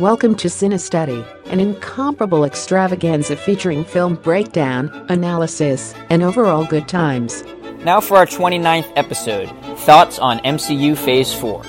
Welcome to Cinestudy, an incomparable extravaganza featuring film breakdown, analysis, and overall good times. Now for our 29th episode Thoughts on MCU Phase 4.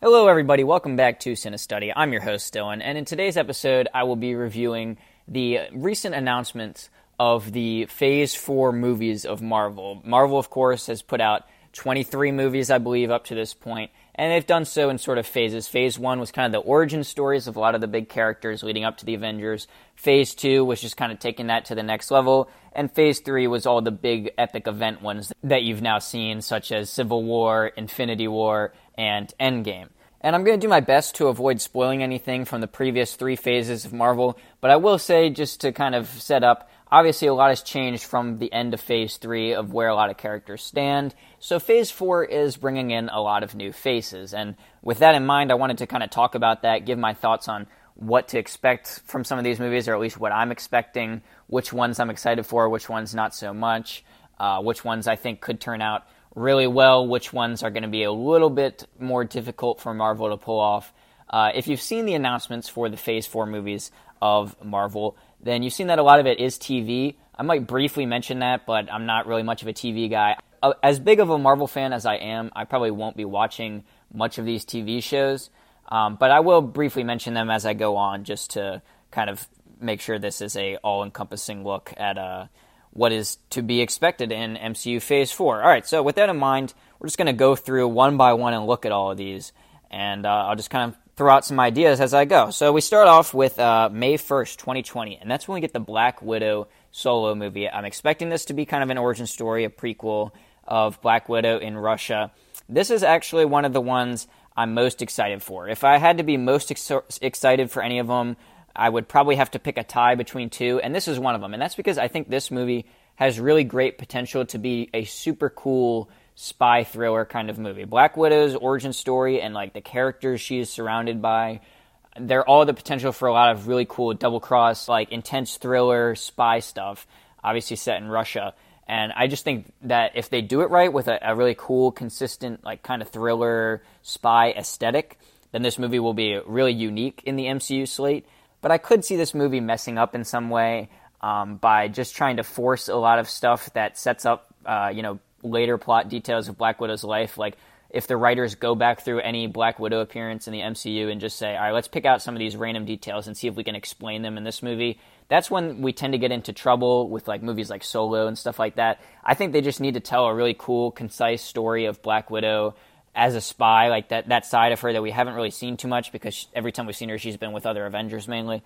Hello, everybody. Welcome back to Cinestudy. I'm your host, Dylan, and in today's episode, I will be reviewing the recent announcements of the Phase 4 movies of Marvel. Marvel, of course, has put out 23 movies, I believe, up to this point, and they've done so in sort of phases. Phase 1 was kind of the origin stories of a lot of the big characters leading up to the Avengers. Phase 2 was just kind of taking that to the next level, and Phase 3 was all the big epic event ones that you've now seen, such as Civil War, Infinity War, and Endgame. And I'm going to do my best to avoid spoiling anything from the previous three phases of Marvel, but I will say, just to kind of set up, obviously a lot has changed from the end of Phase 3 of where a lot of characters stand. So Phase 4 is bringing in a lot of new faces. And with that in mind, I wanted to kind of talk about that, give my thoughts on what to expect from some of these movies, or at least what I'm expecting, which ones I'm excited for, which ones not so much, uh, which ones I think could turn out really well, which ones are going to be a little bit more difficult for Marvel to pull off. Uh, if you've seen the announcements for the Phase 4 movies of Marvel, then you've seen that a lot of it is TV. I might briefly mention that, but I'm not really much of a TV guy. Uh, as big of a Marvel fan as I am, I probably won't be watching much of these TV shows, um, but I will briefly mention them as I go on just to kind of make sure this is a all-encompassing look at uh, what is to be expected in MCU Phase 4. All right, so with that in mind, we're just going to go through one by one and look at all of these, and uh, I'll just kind of throw out some ideas as I go. So we start off with uh, May 1st, 2020, and that's when we get the Black Widow solo movie. I'm expecting this to be kind of an origin story, a prequel of Black Widow in Russia. This is actually one of the ones I'm most excited for. If I had to be most ex- excited for any of them, I would probably have to pick a tie between two, and this is one of them. And that's because I think this movie has really great potential to be a super cool spy thriller kind of movie. Black Widow's origin story and like the characters she is surrounded by, they're all the potential for a lot of really cool double cross, like intense thriller spy stuff, obviously set in Russia. And I just think that if they do it right with a, a really cool, consistent, like kind of thriller spy aesthetic, then this movie will be really unique in the MCU slate. But I could see this movie messing up in some way um, by just trying to force a lot of stuff that sets up, uh, you know, later plot details of Black Widow's life. Like if the writers go back through any Black Widow appearance in the MCU and just say, all right, let's pick out some of these random details and see if we can explain them in this movie. That's when we tend to get into trouble with like movies like Solo and stuff like that. I think they just need to tell a really cool, concise story of Black Widow as a spy, like that that side of her that we haven't really seen too much because every time we've seen her, she's been with other Avengers mainly.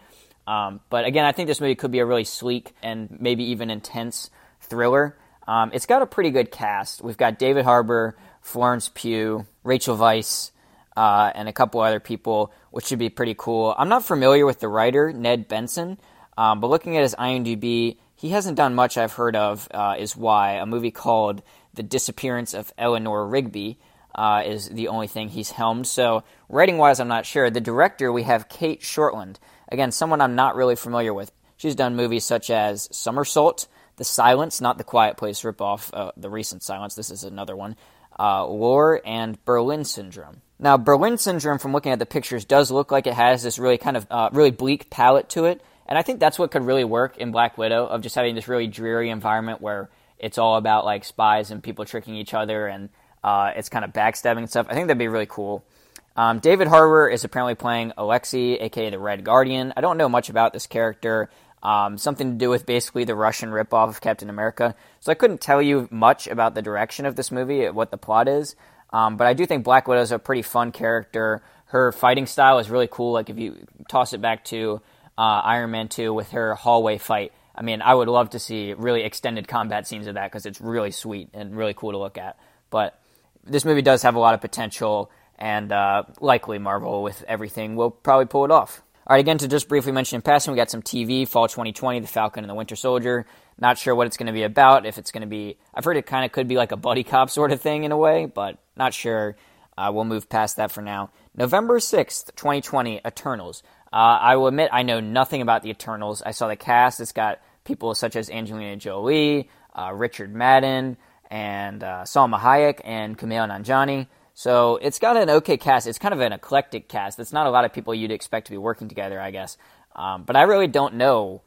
Um, but again, I think this movie could be a really sleek and maybe even intense thriller. Um, it's got a pretty good cast. We've got David Harbour, Florence Pugh, Rachel Weisz, uh, and a couple other people, which should be pretty cool. I'm not familiar with the writer Ned Benson, um, but looking at his IMDb, he hasn't done much I've heard of. Uh, is why a movie called The Disappearance of Eleanor Rigby uh, is the only thing he's helmed. So, writing wise, I'm not sure. The director, we have Cate Shortland. Again, someone I'm not really familiar with. She's done movies such as Somersault, The Silence, not the Quiet Place ripoff, uh, the recent Silence, this is another one, uh, and Berlin Syndrome. Now, Berlin Syndrome, from looking at the pictures, does look like it has this really kind of uh, really bleak palette to it. And I think that's what could really work in Black Widow, of just having this really dreary environment where it's all about like spies and people tricking each other and uh, it's kind of backstabbing and stuff. I think that'd be really cool. Um, David Harbour is apparently playing Alexei, aka the Red Guardian. I don't know much about this character. Um, something to do with basically the Russian ripoff of Captain America. So I couldn't tell you much about the direction of this movie, what the plot is. Um, but I do think Black Widow is a pretty fun character. Her fighting style is really cool. Like if you toss it back to uh, Iron Man 2 with her hallway fight, I mean, I would love to see really extended combat scenes of that because it's really sweet and really cool to look at. But this movie does have a lot of potential, and uh, likely Marvel, with everything, will probably pull it off. All right, again, to just briefly mention in passing, we got some TV, Fall 2020, The Falcon and the Winter Soldier. Not sure what it's going to be about. If it's going to be, I've heard it kind of could be like a buddy cop sort of thing in a way, but not sure. Uh, we'll move past that for now. November 6th, 2020, Eternals. Uh, I will admit I know nothing about the Eternals. I saw the cast. It's got people such as Angelina Jolie, uh, Richard Madden, and uh, Salma Hayek, and Kumail Nanjiani. So it's got an okay cast. It's kind of an eclectic cast. It's not a lot of people you'd expect to be working together, I guess. Um, but I really don't know,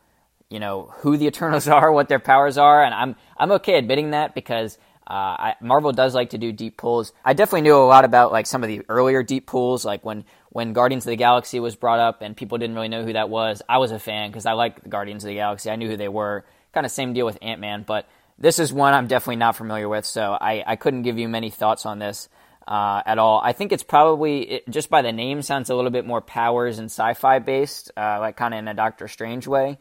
you know, who the Eternals are, what their powers are, and I'm I'm okay admitting that because uh, I, Marvel does like to do deep pulls. I definitely knew a lot about like some of the earlier deep pulls, like when when Guardians of the Galaxy was brought up and people didn't really know who that was. I was a fan because I liked Guardians of the Galaxy. I knew who they were. Kind of same deal with Ant Man, but this is one I'm definitely not familiar with, so I, I couldn't give you many thoughts on this. Uh, at all. I think it's probably it, just by the name sounds a little bit more powers and sci-fi based, uh, like kind of in a Doctor Strange way.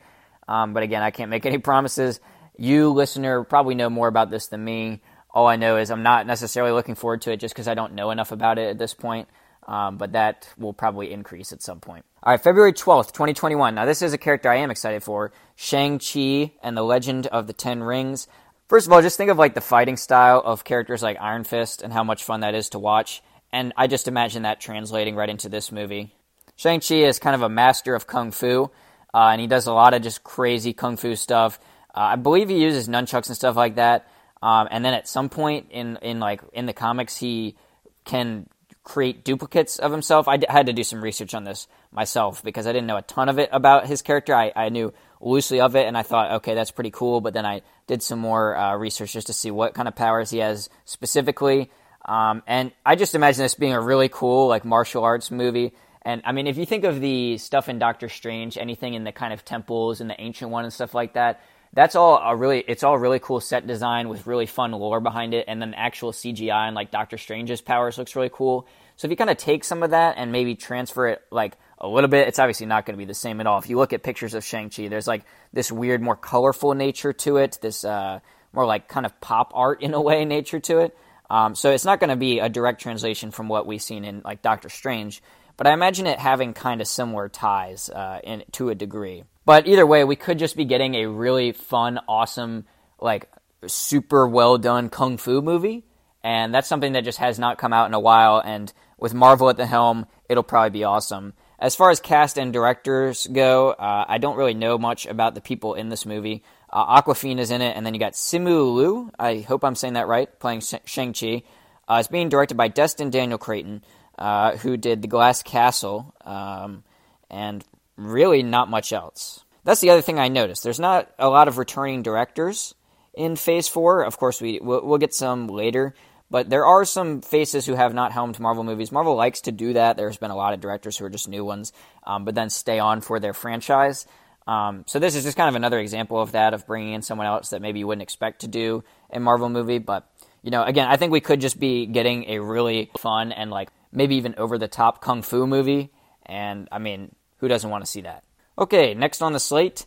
Um, but again, I can't make any promises. You, listener, probably know more about this than me all I know is I'm not necessarily looking forward to it just because I don't know enough about it at this point. Um, but that will probably increase at some point. All right, February 12th, 2021. Now, this is a character I am excited for Shang-Chi and the Legend of the Ten Rings. First of all, just think of like the fighting style of characters like Iron Fist and how much fun that is to watch. And I just imagine that translating right into this movie. Shang-Chi is kind of a master of kung fu, uh, and he does a lot of just crazy kung fu stuff. Uh, I believe he uses nunchucks and stuff like that. Um, and then at some point in, in like in the comics, he can create duplicates of himself. I d- had to do some research on this myself because I didn't know a ton of it about his character. I, I knew loosely of it, and I thought, okay, that's pretty cool. But then I did some more uh, research just to see what kind of powers he has specifically. Um, and I just imagine this being a really cool like martial arts movie. And I mean, if you think of the stuff in Doctor Strange, anything in the kind of temples and the ancient one and stuff like that, that's all a really it's all really cool set design with really fun lore behind it and then actual cgi and like doctor strange's powers looks really cool. So if you kind of take some of that and maybe transfer it like a little bit it's obviously not going to be the same at all. If you look at pictures of shang-chi there's like this weird more colorful nature to it this uh, more like kind of pop art in a way nature to it. Um, so it's not going to be a direct translation from what we've seen in like doctor strange but i imagine it having kind of similar ties uh, in, to a degree but either way, we could just be getting a really fun, awesome, like super well done kung fu movie. And that's something that just has not come out in a while. And with Marvel at the helm, it'll probably be awesome. As far as cast and directors go, uh, I don't really know much about the people in this movie. Uh, Awkwafina is in it, and then you got Simu Liu. I hope I'm saying that right, playing Shang-Chi. Uh, it's being directed by Destin Daniel Cretton, uh, who did The Glass Castle. Um, and really not much else. That's the other thing I noticed. There's not a lot of returning directors in Phase 4. Of course, we, we'll, we'll get some later, but there are some faces who have not helmed Marvel movies. Marvel likes to do that. There's been a lot of directors who are just new ones, um, but then stay on for their franchise. Um, so this is just kind of another example of that, of bringing in someone else that maybe you wouldn't expect to do a Marvel movie. But, you know, again, I think we could just be getting a really fun and like maybe even over the top kung fu movie. And I mean, who doesn't want to see that? Okay, next on the slate,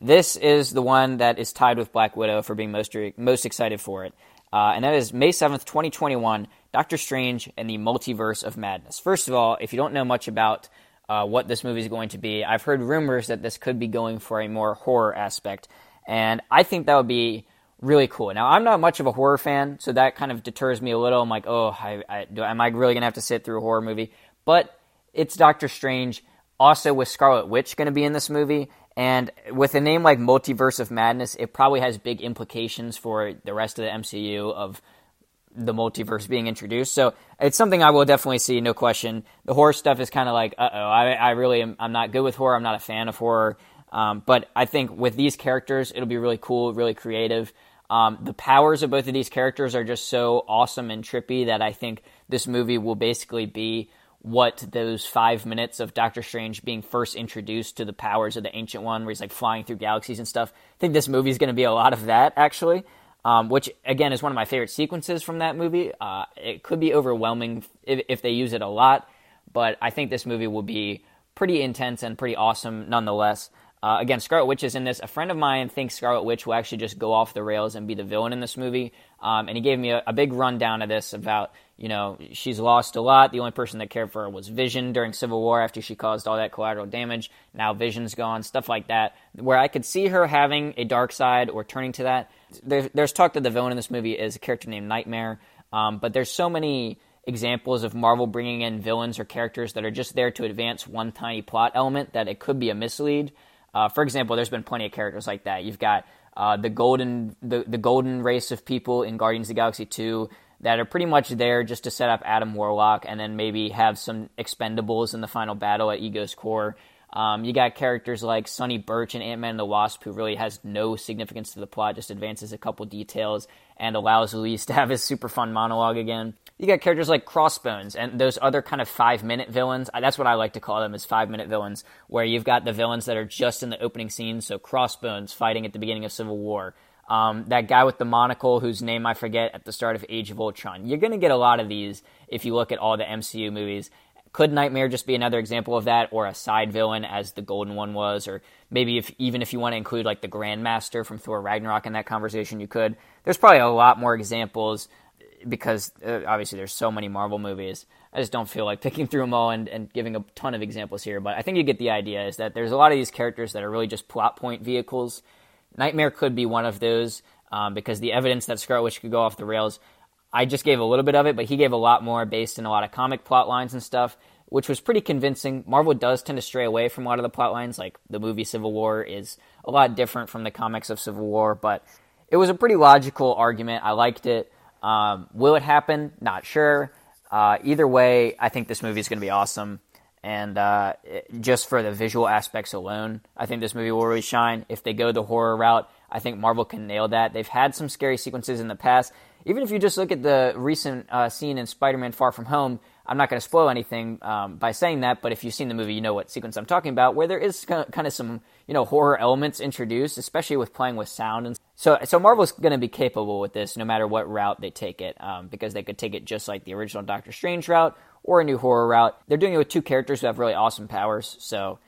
this is the one that is tied with Black Widow for being most most excited for it, uh, and that is May seventh, twenty twenty one. Doctor Strange and the Multiverse of Madness. First of all, if you don't know much about uh, what this movie is going to be, I've heard rumors that this could be going for a more horror aspect, and I think that would be really cool. Now, I'm not much of a horror fan, so that kind of deters me a little. I'm like, oh, I, I, do, am I really gonna have to sit through a horror movie? But it's Doctor Strange also with Scarlet Witch going to be in this movie. And with a name like Multiverse of Madness, it probably has big implications for the rest of the MCU of the multiverse being introduced. So it's something I will definitely see, no question. The horror stuff is kind of like, uh oh, I, I really am, I'm not good with horror. I'm not a fan of horror. Um, but I think with these characters, it'll be really cool, really creative. Um, the powers of both of these characters are just so awesome and trippy that I think this movie will basically be what those five minutes of Doctor Strange being first introduced to the powers of the Ancient One, where he's like flying through galaxies and stuff. I think this movie is going to be a lot of that, actually, um, which again is one of my favorite sequences from that movie. Uh, it could be overwhelming if, if they use it a lot, but I think this movie will be pretty intense and pretty awesome nonetheless. Uh, again, Scarlet Witch is in this. A friend of mine thinks Scarlet Witch will actually just go off the rails and be the villain in this movie. Um, and he gave me a, a, big rundown of this about, you know, she's lost a lot. The only person that cared for her was Vision during Civil War after she caused all that collateral damage. Now Vision's gone, stuff like that. Where I could see her having a dark side or turning to that. There, there's talk that the villain in this movie is a character named Nightmare. Um, but there's so many examples of Marvel bringing in villains or characters that are just there to advance one tiny plot element that it could be a mislead. Uh, for example, there's been plenty of characters like that. You've got uh, the golden the, the golden race of people in Guardians of the Galaxy 2 that are pretty much there just to set up Adam Warlock and then maybe have some expendables in the final battle at Ego's core. Um, you got characters like Sonny Birch and Ant Man and the Wasp, who really has no significance to the plot, just advances a couple details and allows Luis to have his super fun monologue again. You got characters like Crossbones and those other kind of five minute villains. That's what I like to call them, is five minute villains, where you've got the villains that are just in the opening scene. So Crossbones fighting at the beginning of Civil War. Um, that guy with the monocle, whose name I forget at the start of Age of Ultron. You're going to get a lot of these if you look at all the MCU movies. Could Nightmare just be another example of that, or a side villain as the Golden One was, or maybe if even if you want to include like the Grandmaster from Thor Ragnarok in that conversation, you could. There's probably a lot more examples because uh, obviously there's so many Marvel movies. I just don't feel like picking through them all and, and giving a ton of examples here. But I think you get the idea is that there's a lot of these characters that are really just plot point vehicles Nightmare could be one of those um, because the evidence that Scarlet Witch could go off the rails, I just gave a little bit of it, but he gave a lot more based in a lot of comic plot lines and stuff, which was pretty convincing. Marvel does tend to stray away from a lot of the plot lines, like the movie Civil War is a lot different from the comics of Civil War, but it was a pretty logical argument. I liked it. Um, will it happen? Not sure. Uh, either way, I think this movie is going to be awesome. And uh, just for the visual aspects alone, I think this movie will really shine. If they go the horror route, I think Marvel can nail that. They've had some scary sequences in the past. Even if you just look at the recent uh, scene in Spider Man Far From Home, I'm not going to spoil anything um, by saying that, but if you've seen the movie, you know what sequence I'm talking about, where there is kind of some you know horror elements introduced, especially with playing with sound. And so, so Marvel's going to be capable with this, no matter what route they take it, um, because they could take it just like the original Doctor Strange route, or a new horror route. They're doing it with two characters who have really awesome powers, so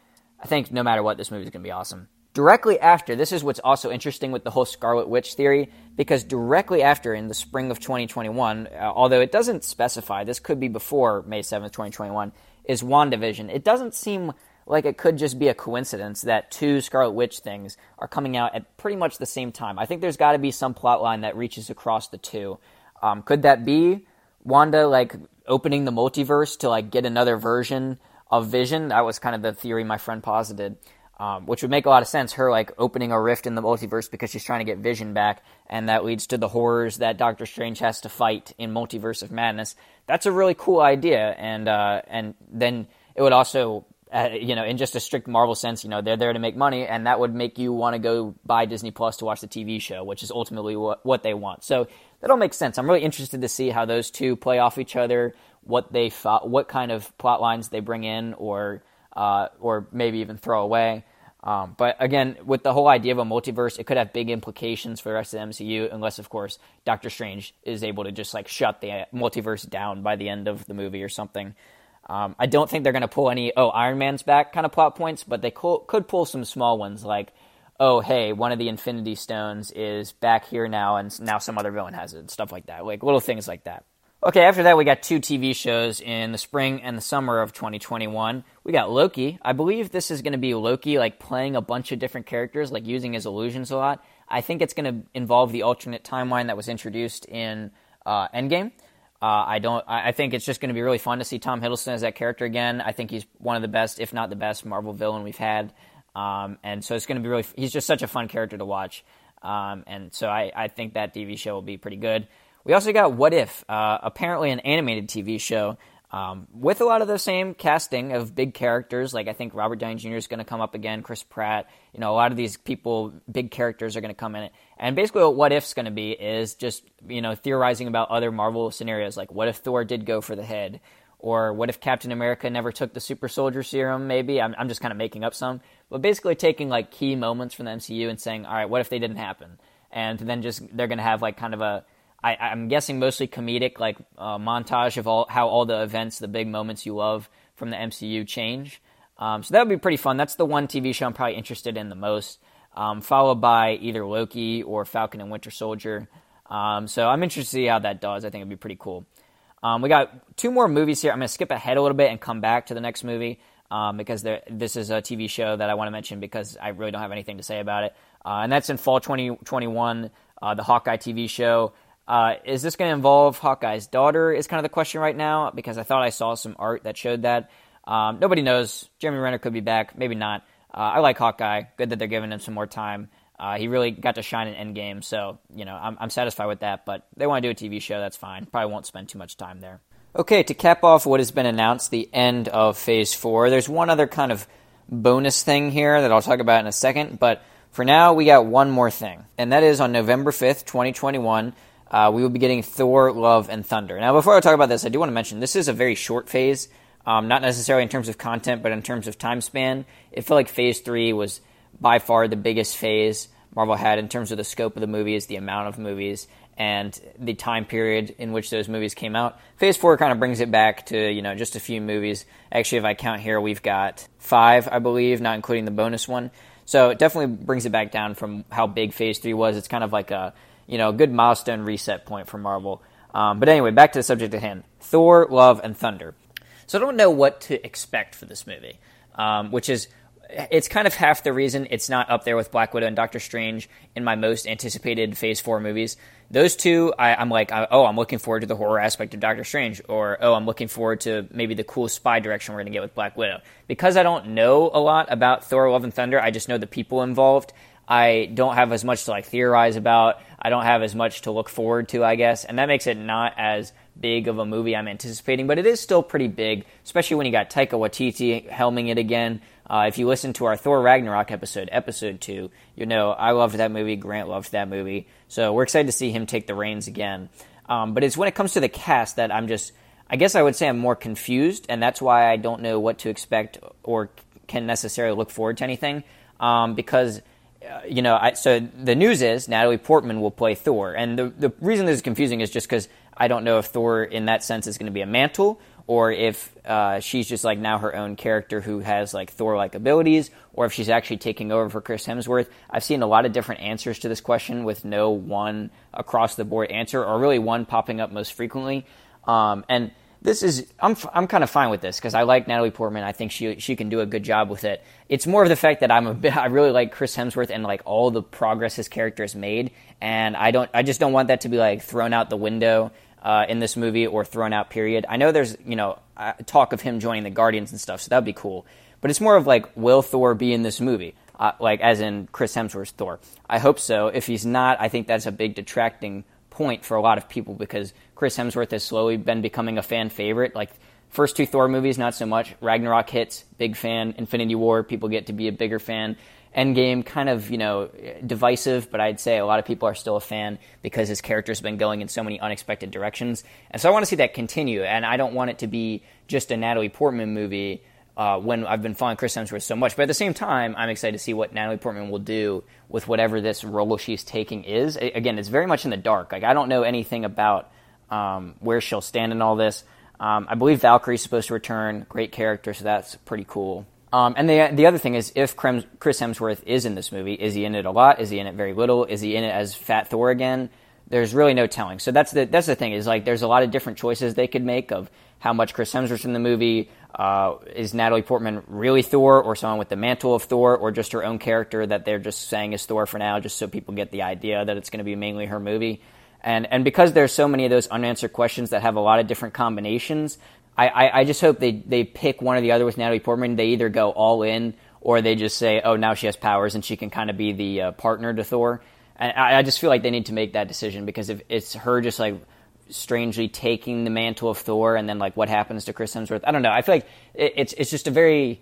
I think no matter what, this movie is going to be awesome. Directly after, this is what's also interesting with the whole Scarlet Witch theory, because directly after, in the spring of 2021, uh, although it doesn't specify, this could be before May 7th, 2021, is WandaVision. It doesn't seem like it could just be a coincidence that two Scarlet Witch things are coming out at pretty much the same time. I think there's got to be some plot line that reaches across the two. Um, could that be Wanda like opening the multiverse to like get another version of Vision. That was kind of the theory my friend posited, um, which would make a lot of sense. Her like opening a rift in the multiverse because she's trying to get Vision back, and that leads to the horrors that Doctor Strange has to fight in Multiverse of Madness. That's a really cool idea, and uh, and then it would also. Uh, you know, in just a strict Marvel sense, you know, they're there to make money, and that would make you want to go buy Disney Plus to watch the TV show, which is ultimately what, what they want. So that all makes sense. I'm really interested to see how those two play off each other what they thought, what kind of plot lines they bring in, or uh, or maybe even throw away. Um, but again, with the whole idea of a multiverse, it could have big implications for the rest of the MCU, unless, of course, Doctor Strange is able to just like shut the multiverse down by the end of the movie or something. Um, I don't think they're going to pull any oh Iron Man's back kind of plot points, but they co- could pull some small ones like oh hey one of the Infinity Stones is back here now and now some other villain has it, stuff like that, like little things like that. Okay, after that, we got two TV shows in the spring and the summer of 2021. We got Loki. I believe this is going to be Loki, like playing a bunch of different characters, like using his illusions a lot. I think it's going to involve the alternate timeline that was introduced in uh, Endgame. Uh, I don't. I think it's just going to be really fun to see Tom Hiddleston as that character again. I think he's one of the best, if not the best, Marvel villain we've had. Um, and so it's going to be really. He's just such a fun character to watch. Um, and so I, I think that TV show will be pretty good. We also got What If, uh, apparently an animated TV show um, with a lot of the same casting of big characters. Like I think Robert Downey Jr. is going to come up again, Chris Pratt. You know, a lot of these people, big characters, are going to come in it. And basically, what What If's going to be is just you know theorizing about other Marvel scenarios. Like, what if Thor did go for the head? Or what if Captain America never took the super soldier serum? Maybe I'm, I'm just kind of making up some, but basically taking like key moments from the MCU and saying, all right, what if they didn't happen? And then just they're going to have like kind of a I, am guessing mostly comedic, like uh, montage of all how all the events, the big moments you love from the MCU change. Um, so that would be pretty fun. That's the one TV show I'm probably interested in the most, um, followed by either Loki or Falcon and Winter Soldier. Um, so I'm interested to see how that does. I think it'd be pretty cool. Um, we got two more movies here. I'm going to skip ahead a little bit and come back to the next movie um, because this is a TV show that I want to mention because I really don't have anything to say about it. Uh, and that's in fall 2021, uh, the Hawkeye TV show. Uh, is this going to involve Hawkeye's daughter? Is kind of the question right now because I thought I saw some art that showed that. Um, nobody knows. Jeremy Renner could be back, maybe not. Uh, I like Hawkeye. Good that they're giving him some more time. Uh, he really got to shine in Endgame, so you know I'm, I'm satisfied with that. But they want to do a TV show, that's fine. Probably won't spend too much time there. Okay, to cap off what has been announced, the end of Phase Four. There's one other kind of bonus thing here that I'll talk about in a second, but for now we got one more thing, and that is on November 5th, 2021. Uh, we will be getting Thor, Love, and Thunder. Now, before I talk about this, I do want to mention this is a very short phase, um, not necessarily in terms of content, but in terms of time span. It felt like Phase 3 was by far the biggest phase Marvel had in terms of the scope of the movies, the amount of movies, and the time period in which those movies came out. Phase four kind of brings it back to you know just a few movies. Actually, if I count here, we've got five, I believe, not including the bonus one. So it definitely brings it back down from how big Phase three was. It's kind of like a you know a good milestone reset point for Marvel. Um, but anyway, back to the subject at hand: Thor, Love, and Thunder. So I don't know what to expect for this movie, um, which is it's kind of half the reason it's not up there with Black Widow and Doctor Strange in my most anticipated Phase Four movies. Those two, I, am like, oh, I'm looking forward to the horror aspect of Doctor Strange, or oh, I'm looking forward to maybe the cool spy direction we're going to get with Black Widow. Because I don't know a lot about Thor: Love and Thunder, I just know the people involved. I don't have as much to like theorize about. I don't have as much to look forward to, I guess, and that makes it not as big of a movie I'm anticipating. But it is still pretty big, especially when you got Taika Waititi helming it again. Uh, if you listen to our Thor Ragnarok episode, episode two, you know I loved that movie. Grant loved that movie, so we're excited to see him take the reins again. Um, but it's when it comes to the cast that I'm just, I guess I would say I'm more confused, and that's why I don't know what to expect or can necessarily look forward to anything. Um, because uh, you know, I, so the news is Natalie Portman will play Thor, and the the reason this is confusing is just because I don't know if Thor, in that sense, is going to be a mantle or if uh, she's just like now her own character who has like Thor like abilities, or if she's actually taking over for Chris Hemsworth. I've seen a lot of different answers to this question with no one across the board answer, or really one popping up most frequently. Um, and this is I'm I'm kind of fine with this because I like Natalie Portman. I think she she can do a good job with it. It's more of the fact that I'm a bit I really like Chris Hemsworth and like all the progress his character has made, and I don't I just don't want that to be like thrown out the window uh, in this movie or thrown out. Period. I know there's you know uh, talk of him joining the Guardians and stuff, so that'd be cool. But it's more of like, will Thor be in this movie? Uh, like as in Chris Hemsworth's Thor. I hope so. If he's not, I think that's a big detracting point for a lot of people because Chris Hemsworth has slowly been becoming a fan favorite. Like first two Thor movies, not so much. Ragnarok hits, big fan. Infinity War, people get to be a bigger fan. Endgame, kind of, you know, divisive, but I'd say a lot of people are still a fan because his character's been going in so many unexpected directions. And so I want to see that continue. And I don't want it to be just a Natalie Portman movie uh, when I've been following Chris Hemsworth so much. But at the same time, I'm excited to see what Natalie Portman will do with whatever this role she's taking is. Again, it's very much in the dark. Like, I don't know anything about um, where she'll stand in all this. Um, I believe Valkyrie's supposed to return. Great character, so that's pretty cool. Um, and the the other thing is, if Chris Hemsworth is in this movie, is he in it a lot? Is he in it very little? Is he in it as Fat Thor again? There's really no telling. So that's the that's the thing is like there's a lot of different choices they could make of how much Chris Hemsworth's in the movie. Uh, is Natalie Portman really Thor, or someone with the mantle of Thor, or just her own character that they're just saying is Thor for now, just so people get the idea that it's going to be mainly her movie? And and because there's so many of those unanswered questions that have a lot of different combinations, I, I, I just hope they, they pick one or the other with Natalie Portman. They either go all in or they just say, oh, now she has powers and she can kind of be the uh, partner to Thor. And I, I just feel like they need to make that decision because if it's her just like strangely taking the mantle of Thor and then like what happens to Chris Hemsworth, I don't know. I feel like it, it's it's just a very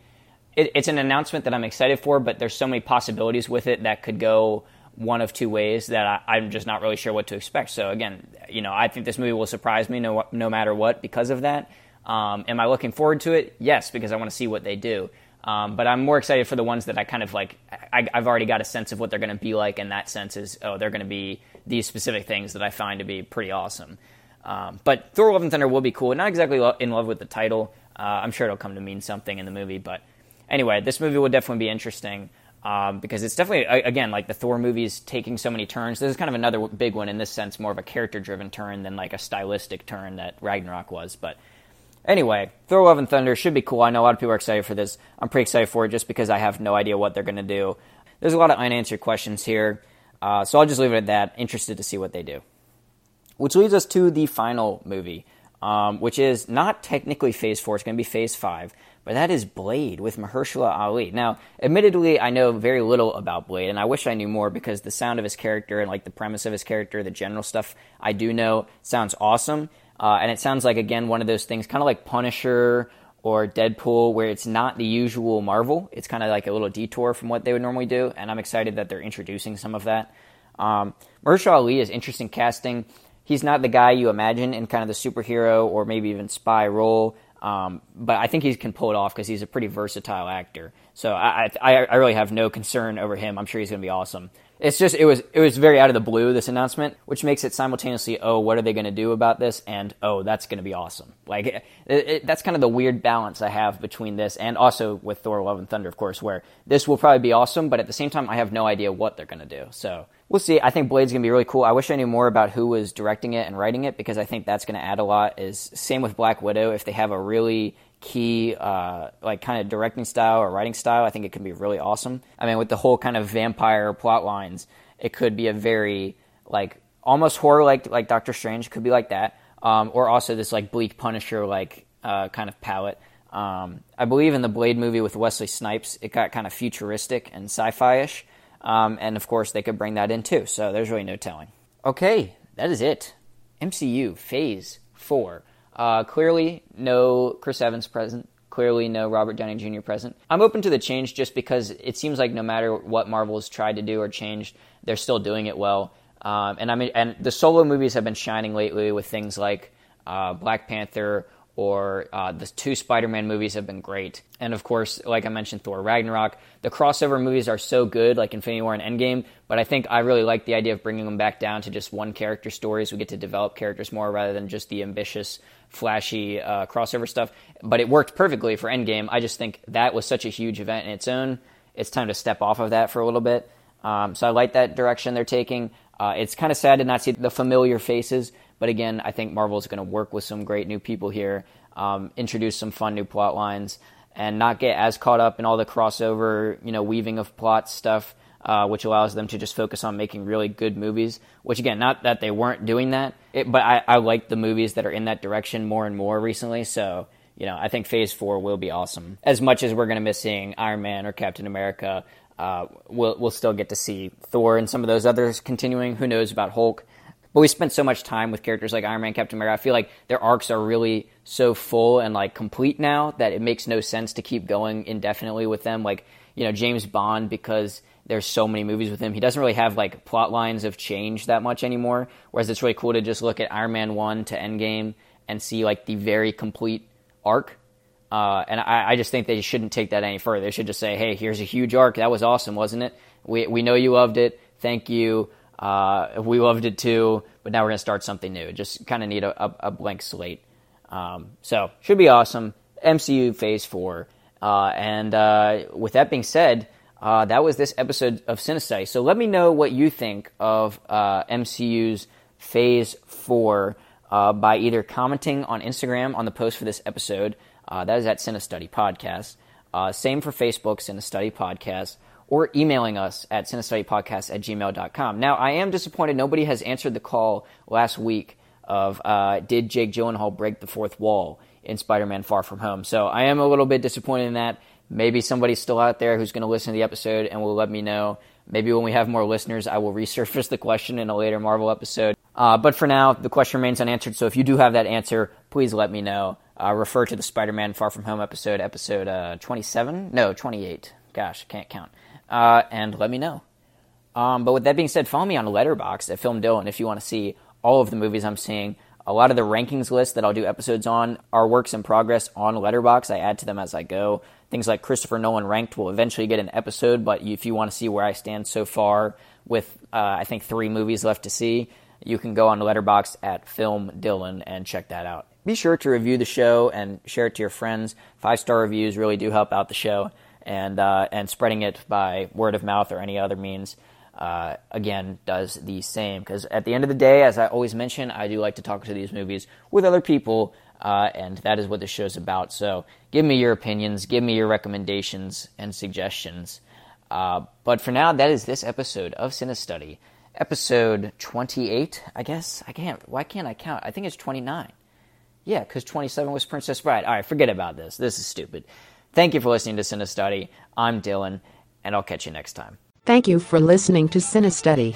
it, it's an announcement that I'm excited for, but there's so many possibilities with it that could go one of two ways that I, am just not really sure what to expect. So again, you know, I think this movie will surprise me no no matter what because of that. Um, am I looking forward to it? Yes, because I want to see what they do. Um, but I'm more excited for the ones that I kind of like. I, have already got a sense of what they're going to be like, and that sense is, oh, they're going to be these specific things that I find to be pretty awesome. Um, but Thor: Love and Thunder will be cool. Not exactly in love with the title. Uh, I'm sure it'll come to mean something in the movie. But anyway, this movie will definitely be interesting um, because it's definitely again like the Thor movies taking so many turns. This is kind of another big one in this sense, more of a character-driven turn than like a stylistic turn that Ragnarok was. But Anyway, Thor Love and Thunder should be cool. I know a lot of people are excited for this. I'm pretty excited for it just because I have no idea what they're going to do. There's a lot of unanswered questions here, uh, so I'll just leave it at that. Interested to see what they do. Which leads us to the final movie. um, which is not technically Phase 4, it's going to be Phase 5, but that is Blade with Mahershala Ali. Now, admittedly, I know very little about Blade, and I wish I knew more because the sound of his character and like the premise of his character, the general stuff I do know sounds awesome. Uh, and it sounds like, again, one of those things, kind of like Punisher or Deadpool, where it's not the usual Marvel. It's kind of like a little detour from what they would normally do, and I'm excited that they're introducing some of that. Um, Mahershala Ali is interesting casting he's not the guy you imagine in kind of the superhero or maybe even spy role. Um, but I think he can pull it off because he's a pretty versatile actor. So I, I, I really have no concern over him. I'm sure he's going to be awesome. It's just it was it was very out of the blue this announcement, which makes it simultaneously oh what are they going to do about this and oh that's going to be awesome. Like it, it, that's kind of the weird balance I have between this and also with Thor: Love and Thunder, of course, where this will probably be awesome, but at the same time I have no idea what they're going to do. So we'll see. I think Blade's gonna be really cool. I wish I knew more about who was directing it and writing it because I think that's gonna add a lot. Is same with Black Widow. If they have a really key uh, like kind of directing style or writing style, I think it can be really awesome. I mean, with the whole kind of vampire plot lines, it could be a very like almost horror like like Doctor Strange could be like that, um, or also this like bleak Punisher like uh, kind of palette. Um, I believe in the Blade movie with Wesley Snipes, it got kind of futuristic and sci-fi ish. Um, and of course, they could bring that in too. So there's really no telling. Okay, that is it. MCU Phase 4. Uh, clearly, no Chris Evans present. Clearly, no Robert Downey Jr. present. I'm open to the change just because it seems like no matter what Marvel has tried to do or changed, they're still doing it well. Um, and I mean, and the solo movies have been shining lately with things like uh, Black Panther or uh, the two Spider-Man movies have been great, and of course, like I mentioned, Thor Ragnarok. The crossover movies are so good, like Infinity War and Endgame. But I think I really like the idea of bringing them back down to just one character stories. We get to develop characters more rather than just the ambitious, flashy uh, crossover stuff. But it worked perfectly for Endgame. I just think that was such a huge event in its own. It's time to step off of that for a little bit. Um, so I like that direction they're taking. Uh, it's kind of sad to not see the familiar faces but again, I think Marvel is going to work with some great new people here, um, introduce some fun new plot lines, and not get as caught up in all the crossover, you know, weaving of plot stuff, uh, which allows them to just focus on making really good movies. Which again, not that they weren't doing that, it, but I, I like the movies that are in that direction more and more recently. So you know, I think Phase Four will be awesome. As much as we're going to miss seeing Iron Man or Captain America, uh, we'll we'll still get to see Thor and some of those others continuing. Who knows about Hulk? But we spent so much time with characters like Iron Man, Captain America. I feel like their arcs are really so full and like complete now that it makes no sense to keep going indefinitely with them. Like you know James Bond because there's so many movies with him. He doesn't really have like plot lines of change that much anymore. Whereas it's really cool to just look at Iron Man one to Endgame and see like the very complete arc. Uh, and I, I, just think they shouldn't take that any further. They should just say, "Hey, here's a huge arc. That was awesome, wasn't it? We we know you loved it. Thank you. Uh, we loved it too, but now we're going to start something new. Just kind of need a, a, a, blank slate. Um, so, should be awesome. MCU Phase 4. Uh, and uh, with that being said, uh, that was this episode of Cinestudy. So, let me know what you think of uh, MCU's Phase 4 uh, by either commenting on Instagram on the post for this episode. that is at Cinestudy Podcast. same for Facebook, Cinestudy Podcast or emailing us at cinestudypodcast at gmail.com. Now, I am disappointed nobody has answered the call last week of uh, did Jake Gyllenhaal break the fourth wall in Spider-Man Far From Home. So I am a little bit disappointed in that. Maybe somebody's still out there who's going to listen to the episode and will let me know. Maybe when we have more listeners, I will resurface the question in a later Marvel episode. Uh, but for now, the question remains unanswered. So if you do have that answer, please let me know. Uh, refer to the Spider-Man Far From Home episode, episode uh, 27? No, 28. Gosh, I can't count uh, and let me know. Um, but with that being said, follow me on Letterboxd at Film Dylan if you want to see all of the movies I'm seeing. A lot of the rankings lists that I'll do episodes on are works in progress on Letterboxd. I add to them as I go. Things like Christopher Nolan ranked will eventually get an episode, but if you want to see where I stand so far with, uh, I think, three movies left to see, you can go on Letterboxd at Film Dylan and check that out. Be sure to review the show and share it to your friends. Five star reviews really do help out the show and uh, and spreading it by word of mouth or any other means. Uh, again, does the same because at the end of the day, as I always mention, I do like to talk to these movies with other people, uh, and that is what this show's about. So, give me your opinions, give me your recommendations and suggestions. Uh, but for now, that is this episode of Cinestudy, episode twenty-eight. I guess I can't. Why can't I count? I think it's twenty-nine. Yeah, because 27 was Princess Bride. All right, forget about this. This is stupid. Thank you for listening to CineStudy. I'm Dylan, and I'll catch you next time. Thank you for listening to CineStudy.